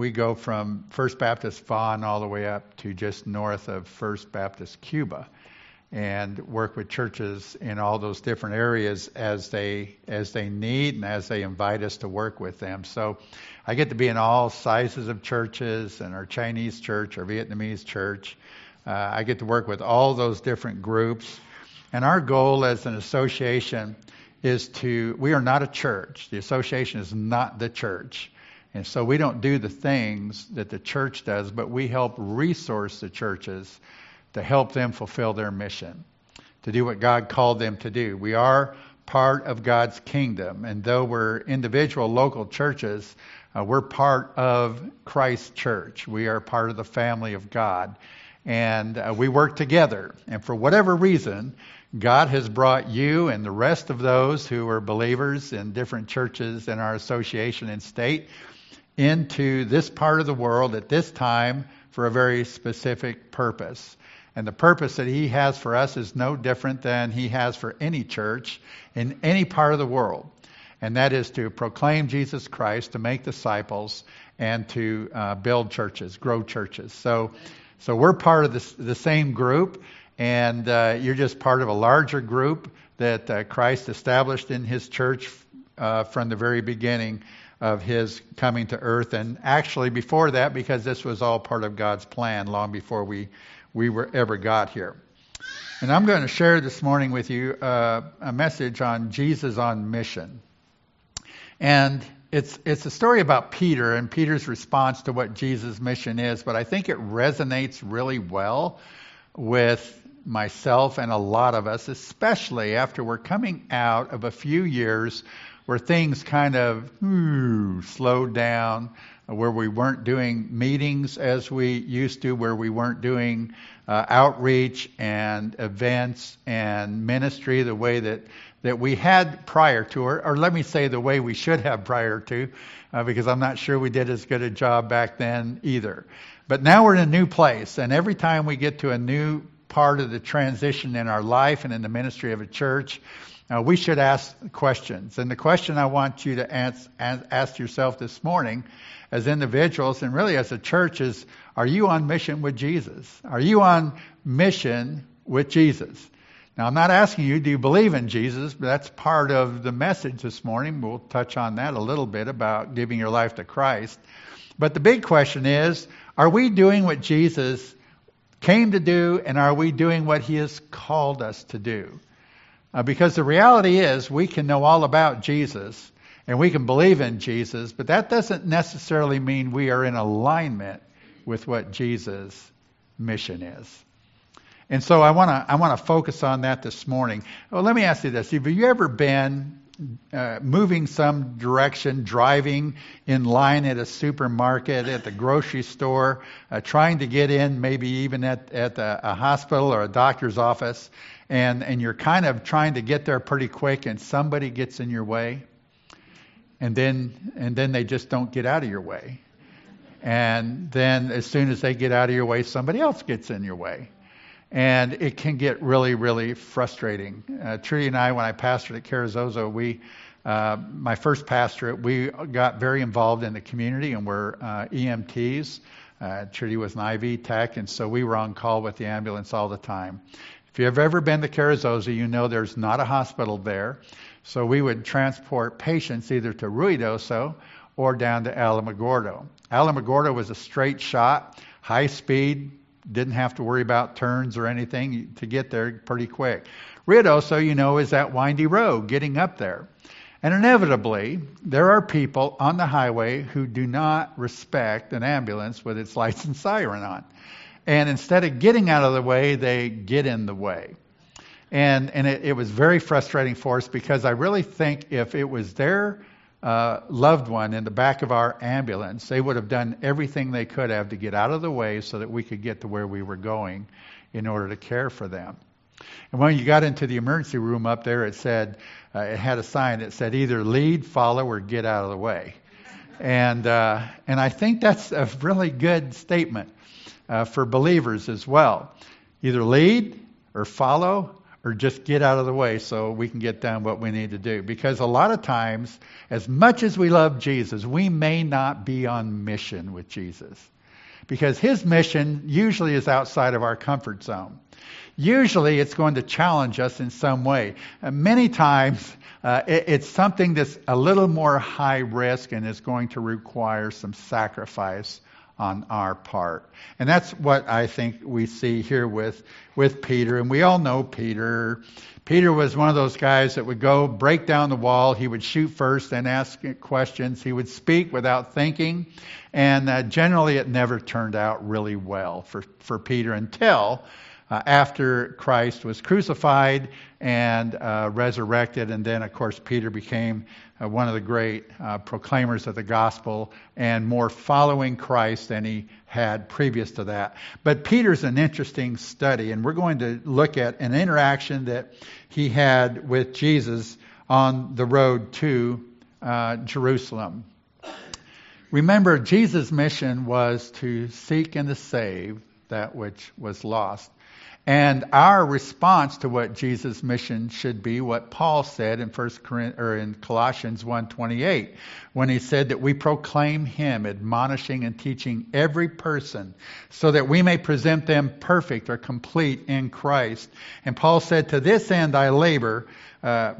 we go from First Baptist Vaughn all the way up to just north of First Baptist Cuba, and work with churches in all those different areas as they as they need and as they invite us to work with them. So I get to be in all sizes of churches, and our Chinese church, our Vietnamese church. Uh, I get to work with all those different groups, and our goal as an association is to. We are not a church. The association is not the church. And so we don't do the things that the church does, but we help resource the churches to help them fulfill their mission, to do what God called them to do. We are part of God's kingdom, and though we're individual local churches, uh, we're part of Christ's church. We are part of the family of God. And uh, we work together. And for whatever reason, God has brought you and the rest of those who are believers in different churches in our association and state into this part of the world at this time for a very specific purpose. And the purpose that he has for us is no different than he has for any church in any part of the world. And that is to proclaim Jesus Christ, to make disciples, and to uh, build churches, grow churches. So, so we're part of this, the same group, and uh, you're just part of a larger group that uh, Christ established in his church uh, from the very beginning of his coming to earth. And actually, before that, because this was all part of God's plan long before we we were ever got here. And I'm going to share this morning with you uh, a message on Jesus on mission. And it's it's a story about Peter and Peter's response to what Jesus' mission is, but I think it resonates really well with myself and a lot of us, especially after we're coming out of a few years where things kind of ooh, slowed down, where we weren't doing meetings as we used to, where we weren't doing uh, outreach and events and ministry the way that, that we had prior to, or, or let me say the way we should have prior to, uh, because I'm not sure we did as good a job back then either. But now we're in a new place, and every time we get to a new part of the transition in our life and in the ministry of a church, uh, we should ask questions. And the question I want you to ask, ask yourself this morning as individuals and really as a church is are you on mission with Jesus? Are you on mission with Jesus? Now, I'm not asking you, do you believe in Jesus? But that's part of the message this morning. We'll touch on that a little bit about giving your life to Christ. But the big question is, are we doing what Jesus came to do, and are we doing what he has called us to do? Uh, because the reality is, we can know all about Jesus, and we can believe in Jesus, but that doesn't necessarily mean we are in alignment with what Jesus' mission is. And so I want to I want to focus on that this morning. Well, let me ask you this: Have you ever been uh, moving some direction, driving in line at a supermarket, at the grocery store, uh, trying to get in, maybe even at at a, a hospital or a doctor's office, and and you're kind of trying to get there pretty quick, and somebody gets in your way? and then and then they just don't get out of your way. And then as soon as they get out of your way, somebody else gets in your way. And it can get really, really frustrating. Uh, Trudy and I, when I pastored at Carrizozo, we, uh, my first pastorate, we got very involved in the community and we're uh, EMTs. Uh, Trudy was an IV tech, and so we were on call with the ambulance all the time. If you've ever been to Carrizozo, you know there's not a hospital there. So we would transport patients either to Ruidoso or down to Alamogordo. Alamogordo was a straight shot, high speed, didn't have to worry about turns or anything to get there pretty quick. Ruidoso, you know, is that windy road getting up there. And inevitably, there are people on the highway who do not respect an ambulance with its lights and siren on. And instead of getting out of the way, they get in the way. And, and it, it, was very frustrating for us because I really think if it was their uh, loved one in the back of our ambulance, they would have done everything they could have to get out of the way so that we could get to where we were going in order to care for them. And when you got into the emergency room up there, it said, uh, it had a sign that said either lead, follow, or get out of the way. And, uh, and I think that's a really good statement uh, for believers as well. Either lead or follow or just get out of the way so we can get done what we need to do. Because a lot of times, as much as we love Jesus, we may not be on mission with Jesus. Because his mission usually is outside of our comfort zone. Usually it's going to challenge us in some way. Uh, many times uh, it, it's something that's a little more high risk and is going to require some sacrifice on our part. And that's what I think we see here with, with Peter. And we all know Peter. Peter was one of those guys that would go break down the wall. He would shoot first and ask questions. He would speak without thinking. And uh, generally, it never turned out really well for, for Peter until uh, after Christ was crucified and uh, resurrected. And then, of course, Peter became uh, one of the great uh, proclaimers of the gospel and more following Christ than he had previous to that. But Peter's an interesting study, and we're going to look at an interaction that he had with Jesus on the road to uh, Jerusalem. Remember, Jesus' mission was to seek and to save that which was lost. And our response to what Jesus' mission should be, what Paul said in First or in Colossians 1:28, when he said that we proclaim him, admonishing and teaching every person, so that we may present them perfect or complete in Christ. And Paul said, "To this end I labor, uh,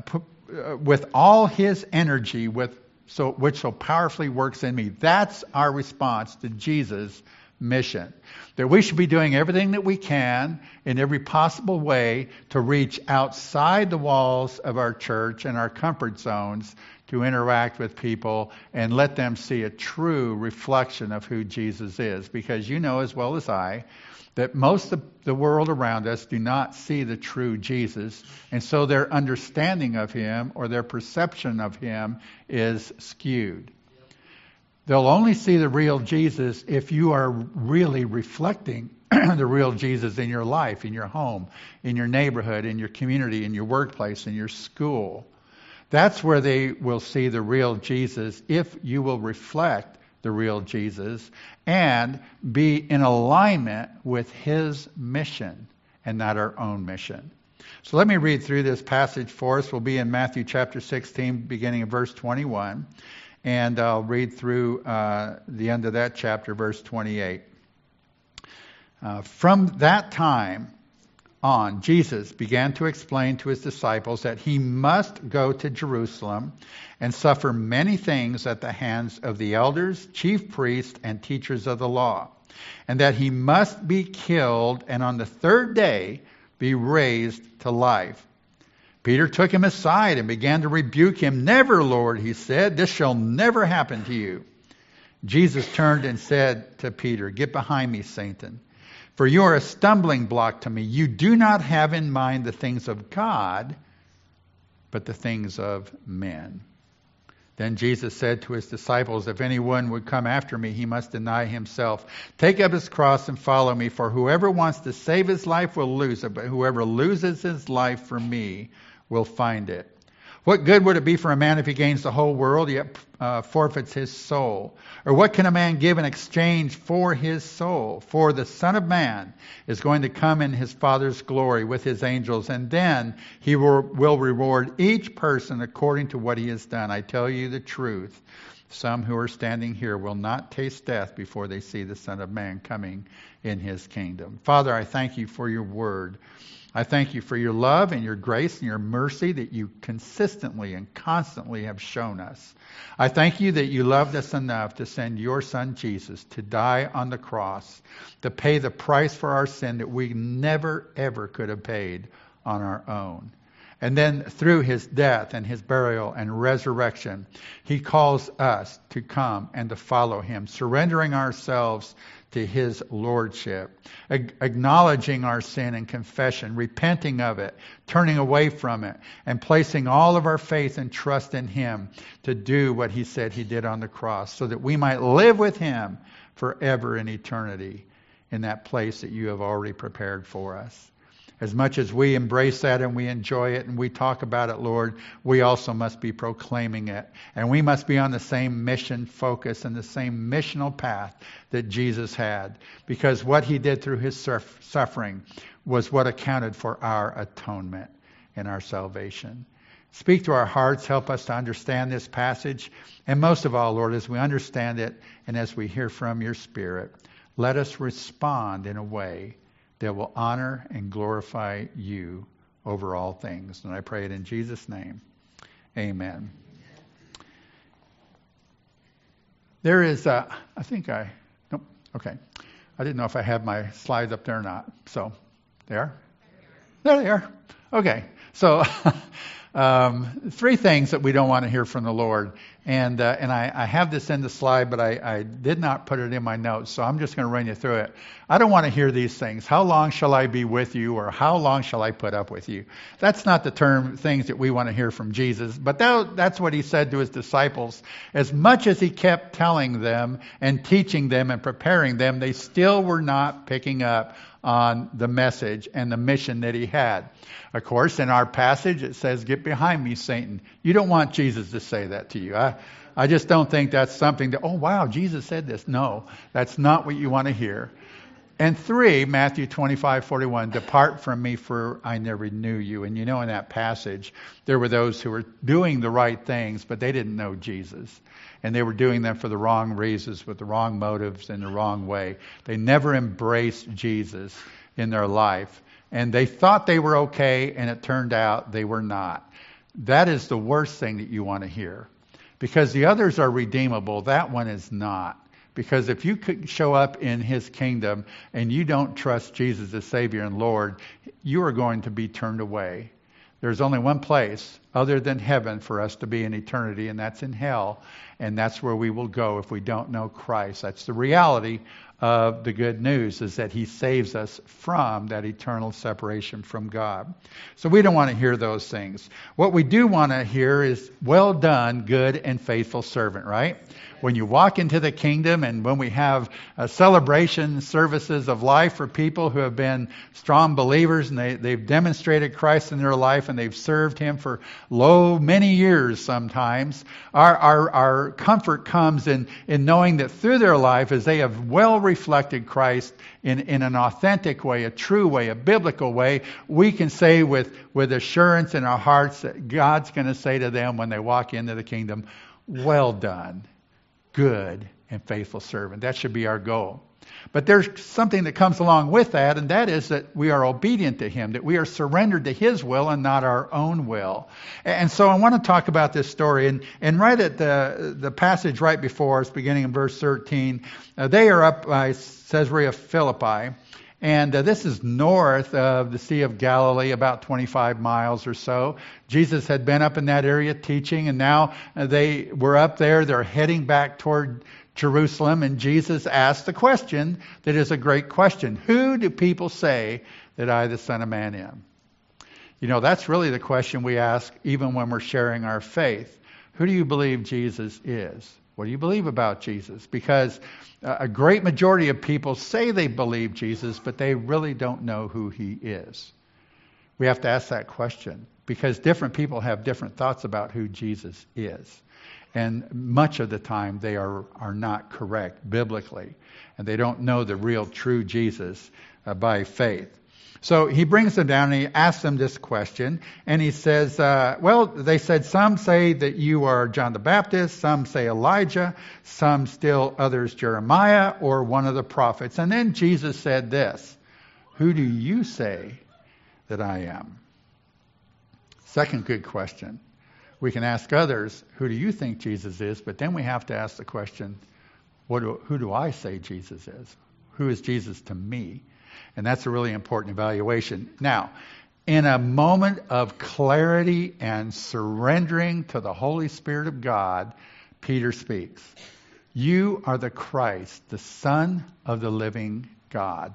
uh with all his energy, with so which so powerfully works in me." That's our response to Jesus' mission. That we should be doing everything that we can in every possible way to reach outside the walls of our church and our comfort zones to interact with people and let them see a true reflection of who Jesus is. Because you know as well as I that most of the world around us do not see the true Jesus, and so their understanding of him or their perception of him is skewed. They'll only see the real Jesus if you are really reflecting the real Jesus in your life, in your home, in your neighborhood, in your community, in your workplace, in your school. That's where they will see the real Jesus if you will reflect the real Jesus and be in alignment with his mission and not our own mission. So let me read through this passage for us. We'll be in Matthew chapter 16, beginning of verse 21 and I'll read through uh, the end of that chapter, verse 28. Uh, from that time on, Jesus began to explain to his disciples that he must go to Jerusalem and suffer many things at the hands of the elders, chief priests, and teachers of the law, and that he must be killed and on the third day be raised to life. Peter took him aside and began to rebuke him. Never, Lord, he said, this shall never happen to you. Jesus turned and said to Peter, Get behind me, Satan, for you are a stumbling block to me. You do not have in mind the things of God, but the things of men. Then Jesus said to his disciples, If anyone would come after me, he must deny himself, take up his cross, and follow me. For whoever wants to save his life will lose it, but whoever loses his life for me will find it. What good would it be for a man if he gains the whole world yet uh, forfeits his soul? Or what can a man give in exchange for his soul? For the Son of Man is going to come in his Father's glory with his angels, and then he will, will reward each person according to what he has done. I tell you the truth. Some who are standing here will not taste death before they see the Son of Man coming in his kingdom. Father, I thank you for your word. I thank you for your love and your grace and your mercy that you consistently and constantly have shown us. I thank you that you loved us enough to send your son Jesus to die on the cross, to pay the price for our sin that we never, ever could have paid on our own. And then through his death and his burial and resurrection, he calls us to come and to follow him, surrendering ourselves to his lordship, acknowledging our sin and confession, repenting of it, turning away from it, and placing all of our faith and trust in him to do what he said he did on the cross, so that we might live with him forever in eternity in that place that you have already prepared for us. As much as we embrace that and we enjoy it and we talk about it, Lord, we also must be proclaiming it. And we must be on the same mission focus and the same missional path that Jesus had. Because what he did through his suffering was what accounted for our atonement and our salvation. Speak to our hearts. Help us to understand this passage. And most of all, Lord, as we understand it and as we hear from your Spirit, let us respond in a way that will honor and glorify you over all things. And I pray it in Jesus' name. Amen. There is, a, I think I, nope, okay. I didn't know if I had my slides up there or not. So, there? There they are. Okay. So, um, three things that we don't want to hear from the Lord. And, uh, and I, I, have this in the slide, but I, I, did not put it in my notes, so I'm just going to run you through it. I don't want to hear these things. How long shall I be with you, or how long shall I put up with you? That's not the term things that we want to hear from Jesus, but that, that's what he said to his disciples. As much as he kept telling them and teaching them and preparing them, they still were not picking up on the message and the mission that he had. Of course, in our passage, it says, Get behind me, Satan. You don't want Jesus to say that to you. I, I just don't think that's something that, oh, wow, Jesus said this. No, that's not what you want to hear. And three, Matthew 25, 41, depart from me for I never knew you. And you know in that passage, there were those who were doing the right things, but they didn't know Jesus. And they were doing them for the wrong reasons, with the wrong motives, in the wrong way. They never embraced Jesus in their life. And they thought they were okay, and it turned out they were not. That is the worst thing that you want to hear. Because the others are redeemable, that one is not. Because if you could show up in his kingdom and you don't trust Jesus as Savior and Lord, you are going to be turned away. There's only one place other than heaven for us to be in eternity, and that's in hell. And that's where we will go if we don't know Christ. That's the reality of the good news is that he saves us from that eternal separation from God. So we don't want to hear those things. What we do want to hear is well done, good and faithful servant, right? When you walk into the kingdom and when we have uh, celebration services of life for people who have been strong believers and they, they've demonstrated Christ in their life and they've served Him for low many years sometimes, our, our, our comfort comes in, in knowing that through their life, as they have well reflected Christ in, in an authentic way, a true way, a biblical way, we can say with, with assurance in our hearts that God's going to say to them when they walk into the kingdom, Well done good and faithful servant. That should be our goal. But there's something that comes along with that, and that is that we are obedient to Him, that we are surrendered to His will and not our own will. And so I want to talk about this story. And, and right at the, the passage right before us, beginning in verse 13, uh, they are up by Caesarea Philippi. And uh, this is north of the Sea of Galilee, about 25 miles or so. Jesus had been up in that area teaching, and now uh, they were up there. They're heading back toward Jerusalem, and Jesus asked the question that is a great question Who do people say that I, the Son of Man, am? You know, that's really the question we ask even when we're sharing our faith. Who do you believe Jesus is? What do you believe about Jesus? Because a great majority of people say they believe Jesus, but they really don't know who he is. We have to ask that question because different people have different thoughts about who Jesus is. And much of the time, they are, are not correct biblically. And they don't know the real, true Jesus uh, by faith. So he brings them down and he asks them this question. And he says, uh, Well, they said, Some say that you are John the Baptist, some say Elijah, some still others Jeremiah or one of the prophets. And then Jesus said this Who do you say that I am? Second good question. We can ask others, Who do you think Jesus is? But then we have to ask the question, do, Who do I say Jesus is? Who is Jesus to me? And that's a really important evaluation. Now, in a moment of clarity and surrendering to the Holy Spirit of God, Peter speaks. You are the Christ, the Son of the living God.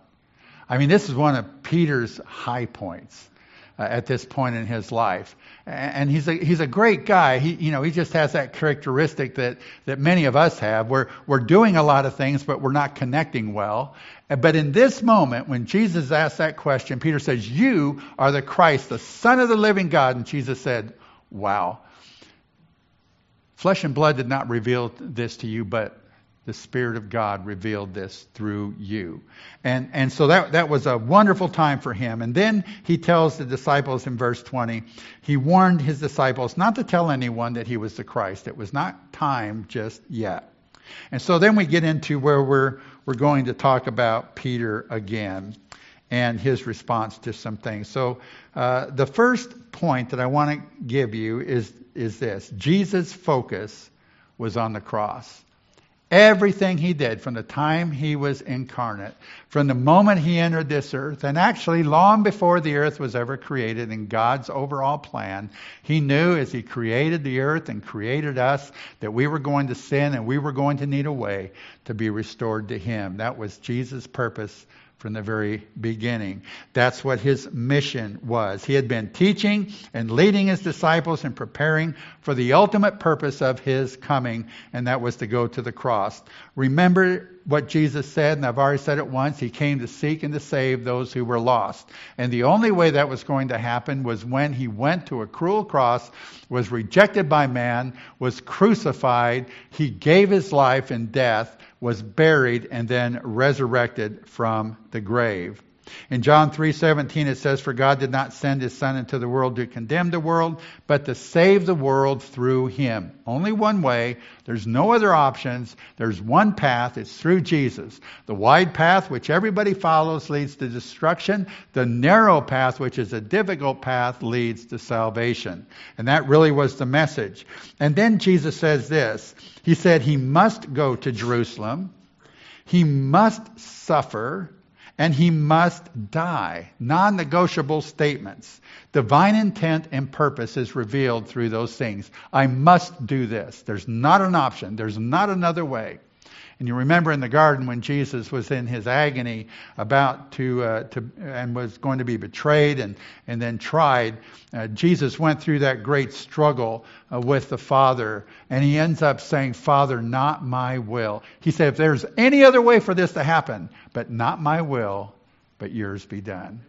I mean, this is one of Peter's high points. Uh, at this point in his life. And he's a, he's a great guy. He, you know, he just has that characteristic that, that many of us have. We're, we're doing a lot of things, but we're not connecting well. But in this moment, when Jesus asked that question, Peter says, You are the Christ, the Son of the living God. And Jesus said, Wow. Flesh and blood did not reveal this to you, but the Spirit of God revealed this through you. And, and so that, that was a wonderful time for him. And then he tells the disciples in verse 20, he warned his disciples not to tell anyone that he was the Christ. It was not time just yet. And so then we get into where we're, we're going to talk about Peter again and his response to some things. So uh, the first point that I want to give you is, is this Jesus' focus was on the cross. Everything he did from the time he was incarnate, from the moment he entered this earth, and actually long before the earth was ever created in God's overall plan, he knew as he created the earth and created us that we were going to sin and we were going to need a way to be restored to him. That was Jesus' purpose from the very beginning. That's what his mission was. He had been teaching and leading his disciples and preparing for the ultimate purpose of his coming, and that was to go to the cross. Remember what Jesus said, and I've already said it once He came to seek and to save those who were lost. And the only way that was going to happen was when He went to a cruel cross, was rejected by man, was crucified, He gave His life in death was buried and then resurrected from the grave. In John 3:17 it says for God did not send his son into the world to condemn the world but to save the world through him. Only one way, there's no other options. There's one path, it's through Jesus. The wide path which everybody follows leads to destruction. The narrow path which is a difficult path leads to salvation. And that really was the message. And then Jesus says this. He said he must go to Jerusalem. He must suffer and he must die. Non negotiable statements. Divine intent and purpose is revealed through those things. I must do this. There's not an option, there's not another way. And you remember in the garden when Jesus was in his agony about to, uh, to and was going to be betrayed and, and then tried, uh, Jesus went through that great struggle uh, with the Father. And he ends up saying, Father, not my will. He said, if there's any other way for this to happen, but not my will, but yours be done.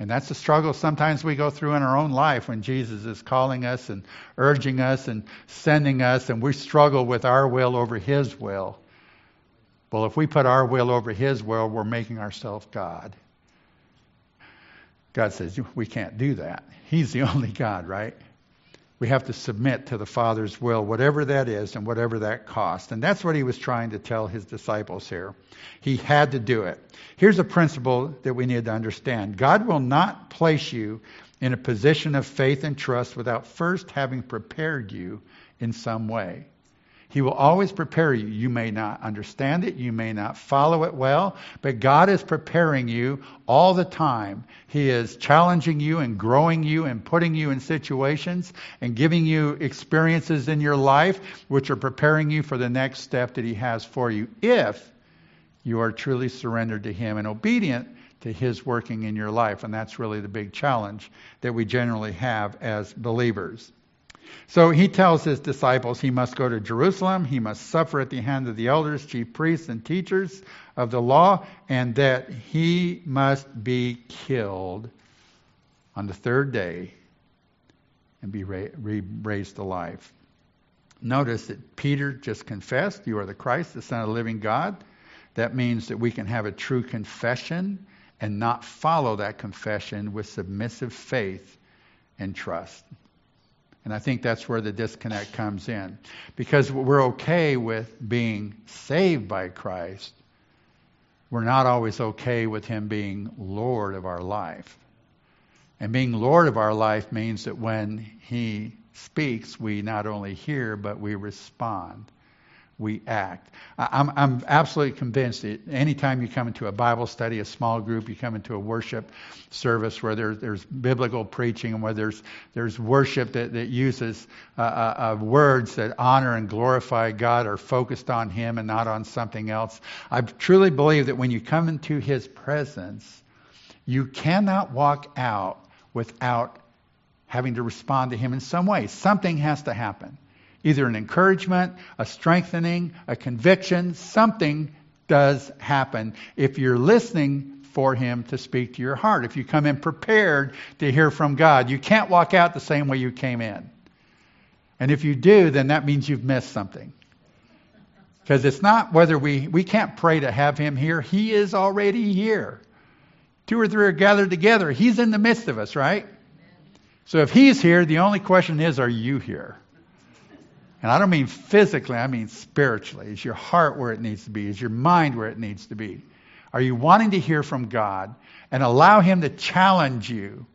And that's the struggle sometimes we go through in our own life when Jesus is calling us and urging us and sending us, and we struggle with our will over His will. Well, if we put our will over His will, we're making ourselves God. God says we can't do that. He's the only God, right? We have to submit to the Father's will, whatever that is and whatever that costs. And that's what he was trying to tell his disciples here. He had to do it. Here's a principle that we need to understand God will not place you in a position of faith and trust without first having prepared you in some way. He will always prepare you. You may not understand it, you may not follow it well, but God is preparing you all the time. He is challenging you and growing you and putting you in situations and giving you experiences in your life which are preparing you for the next step that He has for you if you are truly surrendered to Him and obedient to His working in your life. And that's really the big challenge that we generally have as believers. So he tells his disciples he must go to Jerusalem, he must suffer at the hand of the elders, chief priests, and teachers of the law, and that he must be killed on the third day and be raised alive. Notice that Peter just confessed, You are the Christ, the Son of the living God. That means that we can have a true confession and not follow that confession with submissive faith and trust. And I think that's where the disconnect comes in. Because we're okay with being saved by Christ, we're not always okay with Him being Lord of our life. And being Lord of our life means that when He speaks, we not only hear, but we respond we act. I'm, I'm absolutely convinced that anytime you come into a Bible study, a small group, you come into a worship service where there, there's biblical preaching and where there's, there's worship that, that uses uh, uh, uh, words that honor and glorify God are focused on Him and not on something else. I truly believe that when you come into His presence, you cannot walk out without having to respond to Him in some way. Something has to happen. Either an encouragement, a strengthening, a conviction, something does happen if you're listening for Him to speak to your heart. If you come in prepared to hear from God, you can't walk out the same way you came in. And if you do, then that means you've missed something. Because it's not whether we, we can't pray to have him here. He is already here. Two or three are gathered together. He's in the midst of us, right? So if he's here, the only question is, are you here? And I don't mean physically, I mean spiritually. Is your heart where it needs to be? Is your mind where it needs to be? Are you wanting to hear from God and allow him to challenge you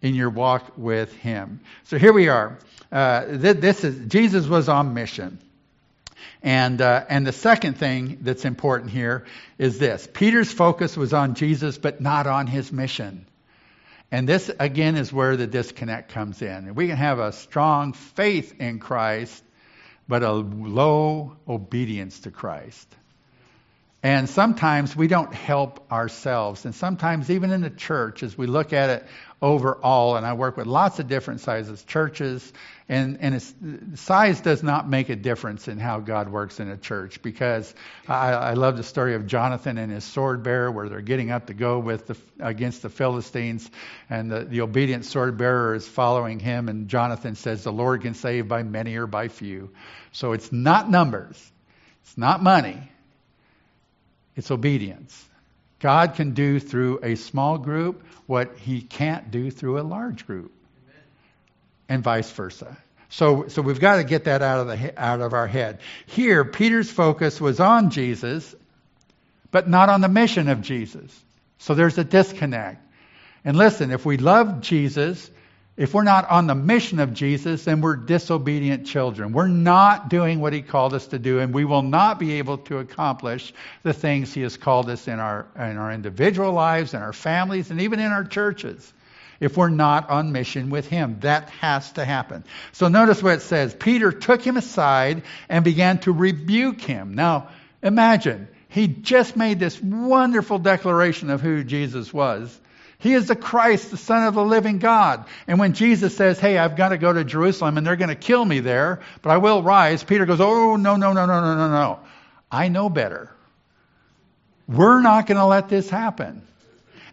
in your walk with him? So here we are. Uh, this is Jesus was on mission. And, uh, and the second thing that's important here is this Peter's focus was on Jesus, but not on his mission. And this, again, is where the disconnect comes in. We can have a strong faith in Christ, but a low obedience to Christ. And sometimes we don't help ourselves. And sometimes, even in the church, as we look at it overall, and I work with lots of different sizes churches, and, and size does not make a difference in how God works in a church because I, I love the story of Jonathan and his sword bearer where they're getting up to go with the, against the Philistines, and the, the obedient sword bearer is following him, and Jonathan says, The Lord can save by many or by few. So it's not numbers, it's not money it's obedience. God can do through a small group what he can't do through a large group. Amen. And vice versa. So, so we've got to get that out of, the, out of our head. Here, Peter's focus was on Jesus, but not on the mission of Jesus. So there's a disconnect. And listen, if we love Jesus, if we're not on the mission of Jesus, then we're disobedient children. We're not doing what He called us to do, and we will not be able to accomplish the things He has called us in our, in our individual lives, in our families, and even in our churches. If we're not on mission with Him, that has to happen. So notice what it says Peter took him aside and began to rebuke him. Now, imagine, he just made this wonderful declaration of who Jesus was. He is the Christ, the Son of the living God. And when Jesus says, Hey, I've got to go to Jerusalem and they're going to kill me there, but I will rise, Peter goes, Oh, no, no, no, no, no, no, no. I know better. We're not going to let this happen.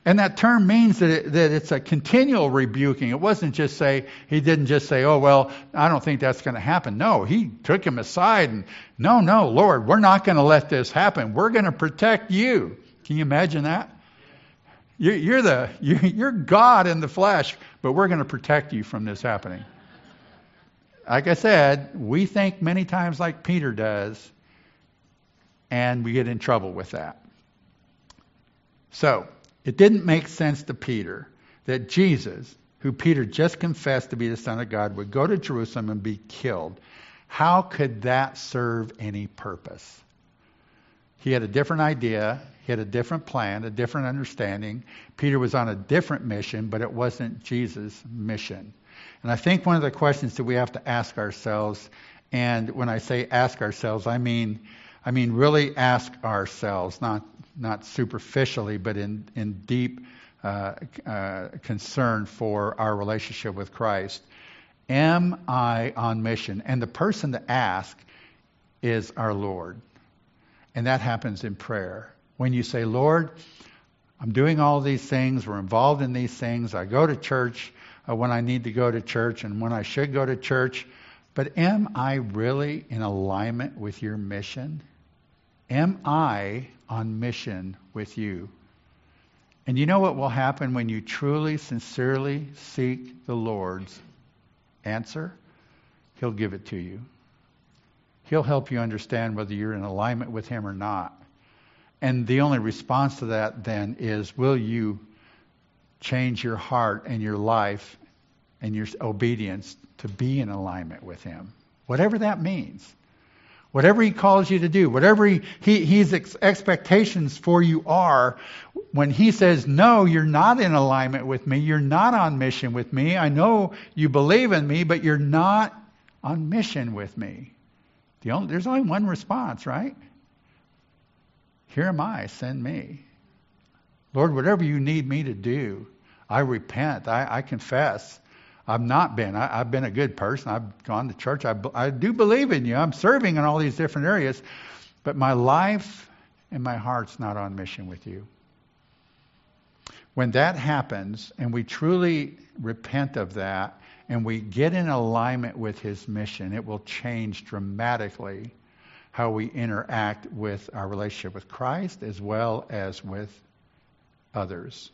And that term means that, it, that it's a continual rebuking. It wasn't just say, he didn't just say, oh, well, I don't think that's going to happen. No, he took him aside and, no, no, Lord, we're not going to let this happen. We're going to protect you. Can you imagine that? You're, the, you're God in the flesh, but we're going to protect you from this happening. Like I said, we think many times like Peter does, and we get in trouble with that. So, it didn't make sense to Peter that Jesus, who Peter just confessed to be the Son of God, would go to Jerusalem and be killed. How could that serve any purpose? He had a different idea. He had a different plan, a different understanding. Peter was on a different mission, but it wasn't Jesus' mission. And I think one of the questions that we have to ask ourselves, and when I say ask ourselves, I mean I mean really ask ourselves, not not superficially, but in in deep uh, uh, concern for our relationship with Christ. Am I on mission? And the person to ask is our Lord. And that happens in prayer. When you say, Lord, I'm doing all these things, we're involved in these things, I go to church uh, when I need to go to church and when I should go to church, but am I really in alignment with your mission? Am I on mission with you? And you know what will happen when you truly, sincerely seek the Lord's answer? He'll give it to you. He'll help you understand whether you're in alignment with Him or not. And the only response to that then is will you change your heart and your life and your obedience to be in alignment with Him? Whatever that means. Whatever He calls you to do, whatever he, he, His ex- expectations for you are, when He says, No, you're not in alignment with me, you're not on mission with me, I know you believe in me, but you're not on mission with me. The only, there's only one response, right? Here am I, send me. Lord, whatever you need me to do, I repent. I, I confess. I've not been. I, have been a good person. I've gone to church. I, I do believe in you. I'm serving in all these different areas. But my life and my heart's not on mission with you. When that happens and we truly repent of that and we get in alignment with His mission, it will change dramatically how we interact with our relationship with Christ as well as with others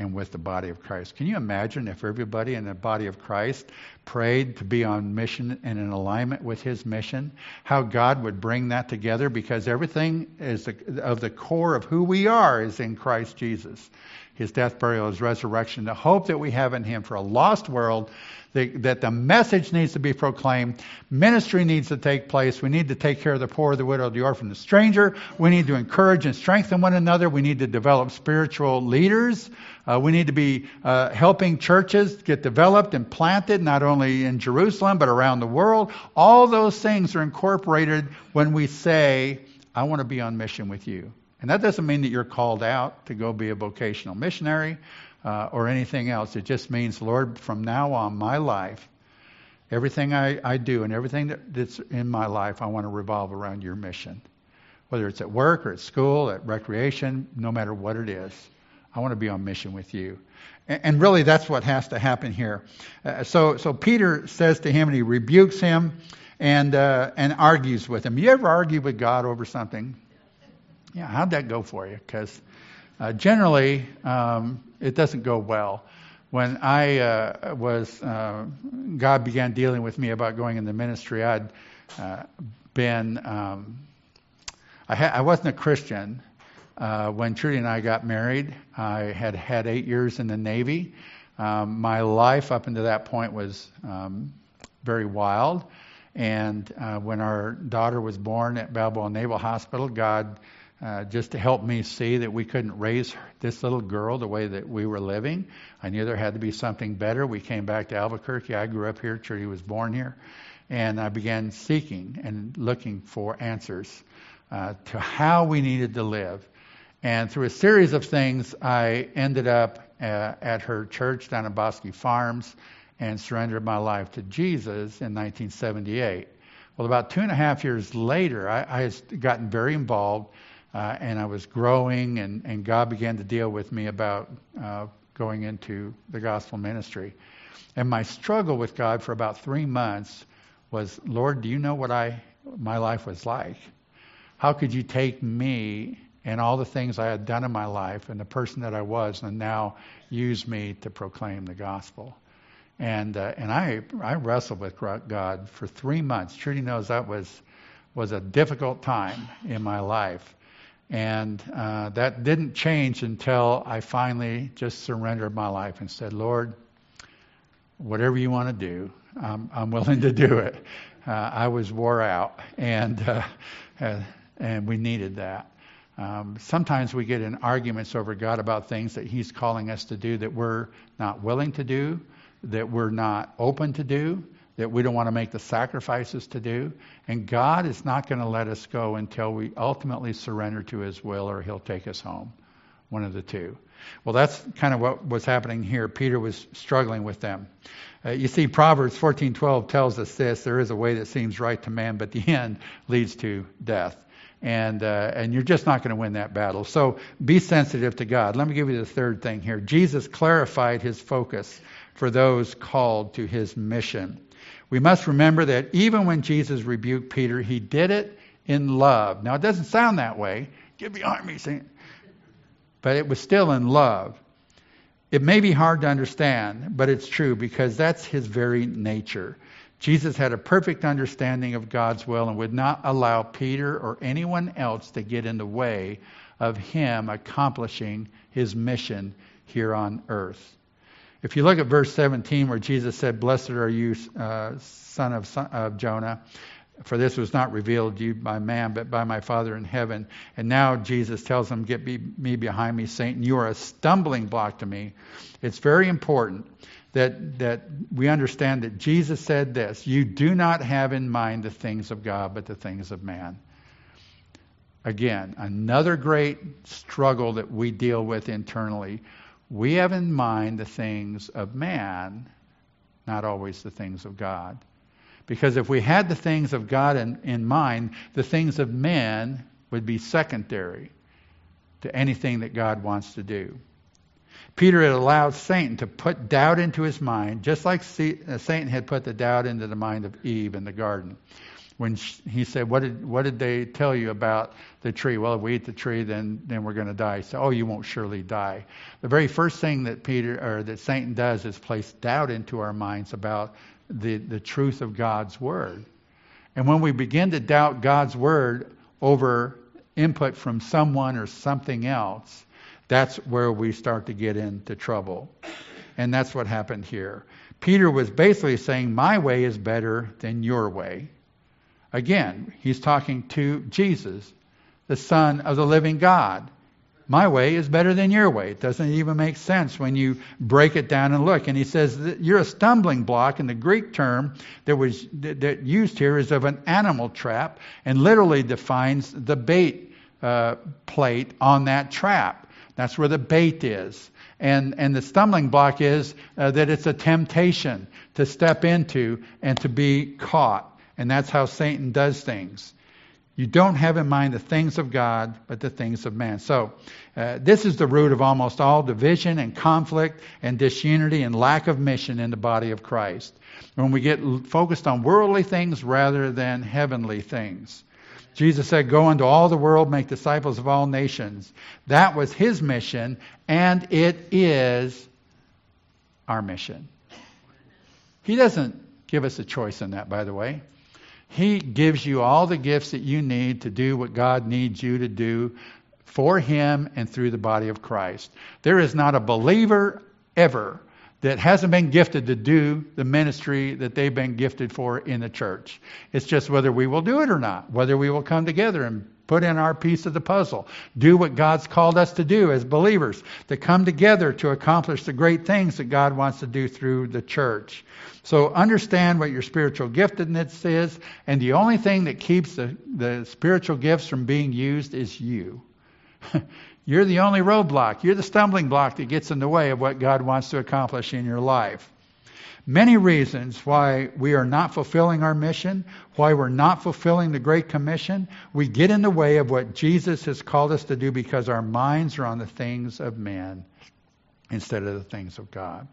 and with the body of Christ. Can you imagine if everybody in the body of Christ prayed to be on mission and in alignment with his mission? How God would bring that together because everything is the, of the core of who we are is in Christ Jesus. His death, burial, his resurrection, the hope that we have in him for a lost world that the message needs to be proclaimed. Ministry needs to take place. We need to take care of the poor, the widow, the orphan, the stranger. We need to encourage and strengthen one another. We need to develop spiritual leaders. Uh, we need to be uh, helping churches get developed and planted, not only in Jerusalem, but around the world. All those things are incorporated when we say, I want to be on mission with you. And that doesn't mean that you're called out to go be a vocational missionary uh, or anything else. It just means, Lord, from now on, my life, everything I, I do and everything that, that's in my life, I want to revolve around your mission. Whether it's at work or at school, at recreation, no matter what it is, I want to be on mission with you. And, and really, that's what has to happen here. Uh, so, so Peter says to him, and he rebukes him and uh, and argues with him. You ever argue with God over something? Yeah, how'd that go for you? Because uh, generally, um, it doesn't go well. When I uh, was, uh, God began dealing with me about going in the ministry. I'd uh, been, um, I, ha- I wasn't a Christian uh, when Trudy and I got married. I had had eight years in the Navy. Um, my life up until that point was um, very wild. And uh, when our daughter was born at Balboa Naval Hospital, God uh, just to help me see that we couldn't raise this little girl the way that we were living. I knew there had to be something better. We came back to Albuquerque. I grew up here. Trudy was born here. And I began seeking and looking for answers uh, to how we needed to live. And through a series of things, I ended up uh, at her church down in Bosque Farms and surrendered my life to Jesus in 1978. Well, about two and a half years later, I, I had gotten very involved uh, and I was growing, and, and God began to deal with me about uh, going into the gospel ministry. And my struggle with God for about three months was, Lord, do you know what I my life was like? How could you take me and all the things I had done in my life and the person that I was, and now use me to proclaim the gospel? And uh, and I I wrestled with God for three months. Trudy knows that was was a difficult time in my life. And uh, that didn't change until I finally just surrendered my life and said, Lord, whatever you want to do, I'm, I'm willing to do it. Uh, I was wore out, and uh, uh, and we needed that. Um, sometimes we get in arguments over God about things that He's calling us to do that we're not willing to do, that we're not open to do that we don't want to make the sacrifices to do. And God is not going to let us go until we ultimately surrender to His will or He'll take us home. One of the two. Well, that's kind of what was happening here. Peter was struggling with them. Uh, you see, Proverbs 14:12 tells us this: there is a way that seems right to man, but the end leads to death. And uh, and you're just not going to win that battle. So be sensitive to God. Let me give you the third thing here. Jesus clarified his focus for those called to his mission. We must remember that even when Jesus rebuked Peter, he did it in love. Now, it doesn't sound that way. Get behind me, Saint. But it was still in love. It may be hard to understand, but it's true because that's his very nature. Jesus had a perfect understanding of God's will and would not allow Peter or anyone else to get in the way of him accomplishing his mission here on earth. If you look at verse 17, where Jesus said, Blessed are you, uh, son of, son of Jonah, for this was not revealed to you by man, but by my Father in heaven. And now Jesus tells him, Get me behind me, Satan. You are a stumbling block to me. It's very important that, that we understand that Jesus said this You do not have in mind the things of God, but the things of man. Again, another great struggle that we deal with internally we have in mind the things of man, not always the things of God. Because if we had the things of God in, in mind, the things of man would be secondary to anything that God wants to do. Peter had allowed Satan to put doubt into his mind, just like uh, Satan had put the doubt into the mind of Eve in the garden. When he said, "What did what did they tell you about the tree?" Well, if we eat the tree, then then we're going to die. So, oh, you won't surely die. The very first thing that Peter or that Satan does is place doubt into our minds about the the truth of God's word. And when we begin to doubt God's word over input from someone or something else, that's where we start to get into trouble. And that's what happened here. Peter was basically saying, My way is better than your way. Again, he's talking to Jesus, the Son of the living God. My way is better than your way. It doesn't even make sense when you break it down and look. And he says that you're a stumbling block, and the Greek term that was that, used here is of an animal trap, and literally defines the bait uh, plate on that trap. That's where the bait is. And, and the stumbling block is uh, that it's a temptation to step into and to be caught. And that's how Satan does things. You don't have in mind the things of God, but the things of man. So, uh, this is the root of almost all division and conflict and disunity and lack of mission in the body of Christ. When we get focused on worldly things rather than heavenly things. Jesus said, Go into all the world, make disciples of all nations. That was his mission, and it is our mission. He doesn't give us a choice in that, by the way. He gives you all the gifts that you need to do what God needs you to do for Him and through the body of Christ. There is not a believer ever that hasn't been gifted to do the ministry that they've been gifted for in the church. It's just whether we will do it or not, whether we will come together and put in our piece of the puzzle, do what God's called us to do as believers, to come together to accomplish the great things that God wants to do through the church. So understand what your spiritual giftedness is, and the only thing that keeps the, the spiritual gifts from being used is you. You're the only roadblock. You're the stumbling block that gets in the way of what God wants to accomplish in your life. Many reasons why we are not fulfilling our mission, why we're not fulfilling the Great Commission. We get in the way of what Jesus has called us to do because our minds are on the things of man instead of the things of God.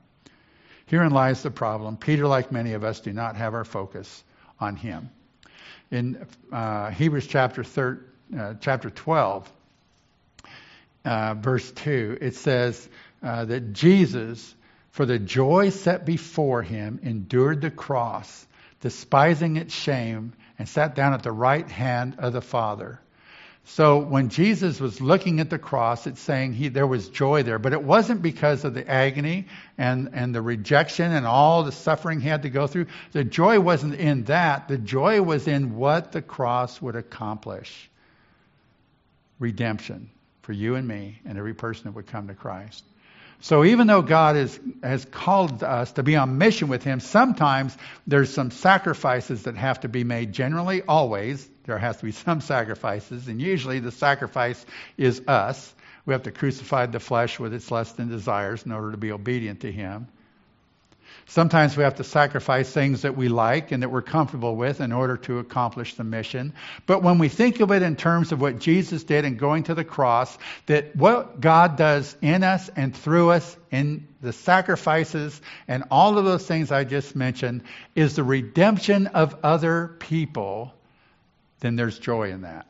Herein lies the problem. Peter, like many of us, do not have our focus on him. In uh, Hebrews chapter, thir- uh, chapter 12, uh, verse 2, it says uh, that Jesus, for the joy set before him, endured the cross, despising its shame, and sat down at the right hand of the Father. So when Jesus was looking at the cross, it's saying he, there was joy there, but it wasn't because of the agony and, and the rejection and all the suffering he had to go through. The joy wasn't in that. The joy was in what the cross would accomplish redemption for you and me and every person that would come to Christ. So even though God is, has called us to be on mission with Him, sometimes there's some sacrifices that have to be made. Generally, always, there has to be some sacrifices, and usually the sacrifice is us. We have to crucify the flesh with its lusts and desires in order to be obedient to Him. Sometimes we have to sacrifice things that we like and that we're comfortable with in order to accomplish the mission. But when we think of it in terms of what Jesus did in going to the cross, that what God does in us and through us in the sacrifices and all of those things I just mentioned is the redemption of other people, then there's joy in that.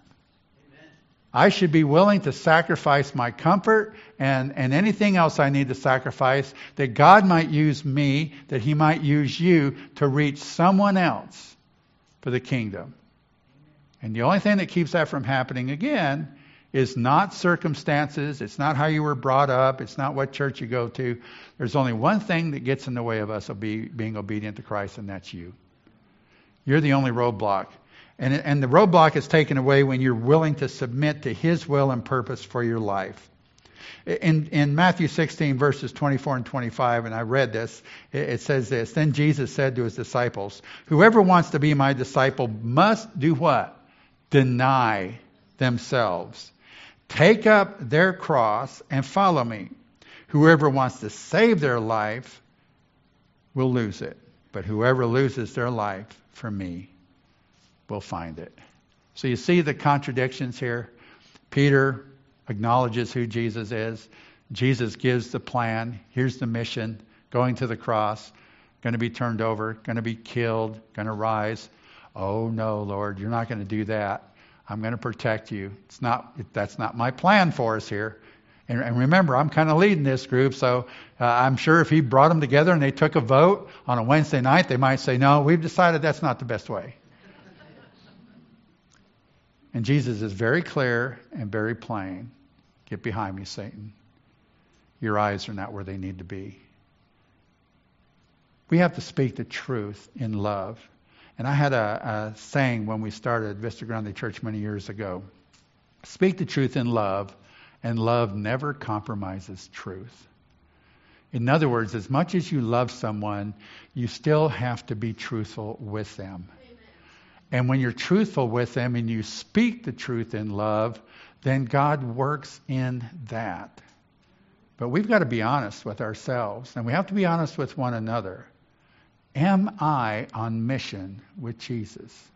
I should be willing to sacrifice my comfort and, and anything else I need to sacrifice that God might use me, that He might use you to reach someone else for the kingdom. And the only thing that keeps that from happening again is not circumstances, it's not how you were brought up, it's not what church you go to. There's only one thing that gets in the way of us being obedient to Christ, and that's you. You're the only roadblock. And, and the roadblock is taken away when you're willing to submit to His will and purpose for your life. In, in Matthew 16, verses 24 and 25, and I read this, it, it says this Then Jesus said to his disciples, Whoever wants to be my disciple must do what? Deny themselves. Take up their cross and follow me. Whoever wants to save their life will lose it. But whoever loses their life for me will find it. So you see the contradictions here. Peter acknowledges who Jesus is. Jesus gives the plan. Here's the mission going to the cross, going to be turned over, going to be killed, going to rise. Oh no, Lord, you're not going to do that. I'm going to protect you. It's not that's not my plan for us here. And, and remember, I'm kind of leading this group, so uh, I'm sure if he brought them together and they took a vote on a Wednesday night, they might say, "No, we've decided that's not the best way." And Jesus is very clear and very plain. Get behind me, Satan. Your eyes are not where they need to be. We have to speak the truth in love. And I had a, a saying when we started Vista Grande Church many years ago speak the truth in love, and love never compromises truth. In other words, as much as you love someone, you still have to be truthful with them. And when you're truthful with them and you speak the truth in love, then God works in that. But we've got to be honest with ourselves, and we have to be honest with one another. Am I on mission with Jesus?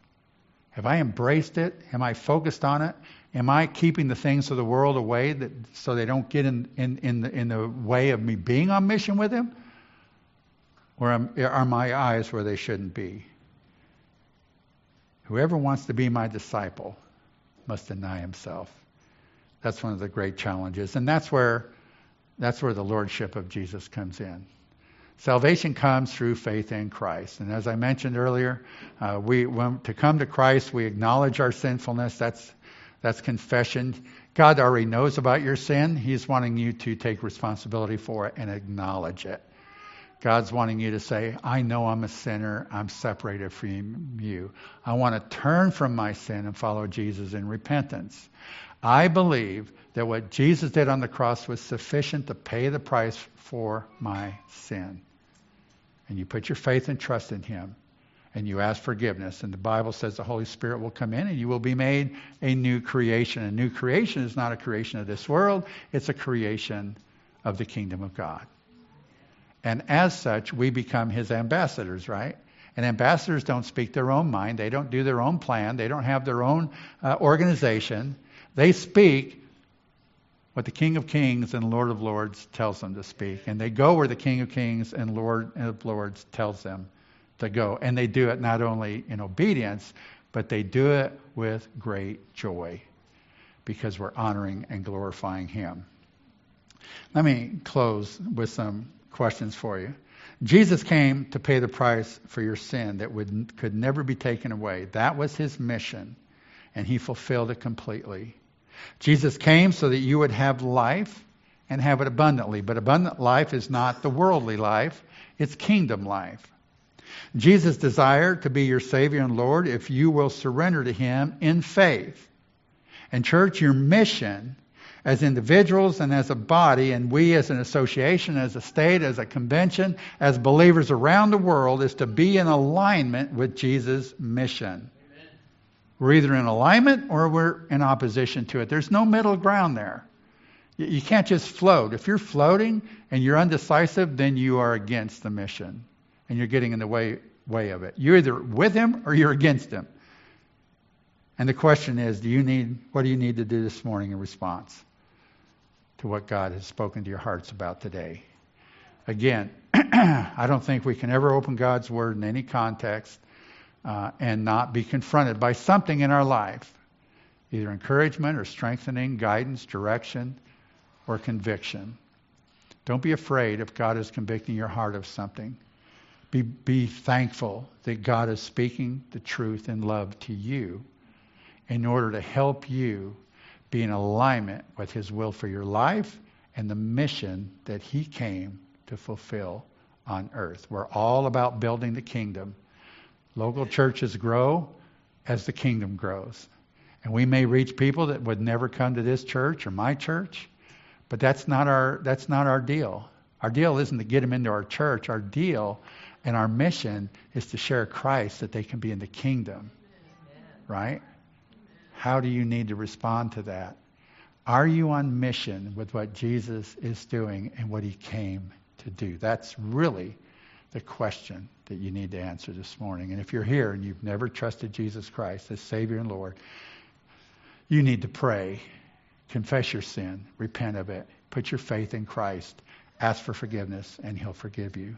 Have I embraced it? Am I focused on it? Am I keeping the things of the world away that, so they don't get in, in, in, the, in the way of me being on mission with Him? Or am, are my eyes where they shouldn't be? Whoever wants to be my disciple must deny himself. That's one of the great challenges. And that's where, that's where the lordship of Jesus comes in. Salvation comes through faith in Christ. And as I mentioned earlier, uh, we when, to come to Christ, we acknowledge our sinfulness. That's that's confession. God already knows about your sin. He's wanting you to take responsibility for it and acknowledge it. God's wanting you to say, I know I'm a sinner. I'm separated from you. I want to turn from my sin and follow Jesus in repentance. I believe that what Jesus did on the cross was sufficient to pay the price for my sin and you put your faith and trust in Him, and you ask forgiveness, and the Bible says the Holy Spirit will come in and you will be made a new creation. A new creation is not a creation of this world, it's a creation of the kingdom of God. And as such, we become His ambassadors, right? And ambassadors don't speak their own mind, they don't do their own plan, they don't have their own uh, organization. They speak what the King of Kings and Lord of Lords tells them to speak. And they go where the King of Kings and Lord of Lords tells them to go. And they do it not only in obedience, but they do it with great joy because we're honoring and glorifying Him. Let me close with some questions for you. Jesus came to pay the price for your sin that would, could never be taken away. That was his mission, and he fulfilled it completely. Jesus came so that you would have life and have it abundantly. But abundant life is not the worldly life, it's kingdom life. Jesus desired to be your Savior and Lord if you will surrender to Him in faith. And, church, your mission as individuals and as a body, and we as an association, as a state, as a convention, as believers around the world, is to be in alignment with Jesus' mission. We're either in alignment or we're in opposition to it. There's no middle ground there. You can't just float. If you're floating and you're undecisive, then you are against the mission and you're getting in the way, way of it. You're either with him or you're against him. And the question is, do you need what do you need to do this morning in response to what God has spoken to your hearts about today? Again, I don't think we can ever open God's word in any context uh, and not be confronted by something in our life, either encouragement or strengthening, guidance, direction, or conviction. Don't be afraid if God is convicting your heart of something. Be, be thankful that God is speaking the truth in love to you in order to help you be in alignment with His will for your life and the mission that He came to fulfill on earth. We're all about building the kingdom Local churches grow as the kingdom grows. And we may reach people that would never come to this church or my church, but that's not our that's not our deal. Our deal isn't to get them into our church. Our deal and our mission is to share Christ that they can be in the kingdom. Right? How do you need to respond to that? Are you on mission with what Jesus is doing and what he came to do? That's really the question that you need to answer this morning. And if you're here and you've never trusted Jesus Christ as Savior and Lord, you need to pray, confess your sin, repent of it, put your faith in Christ, ask for forgiveness, and He'll forgive you.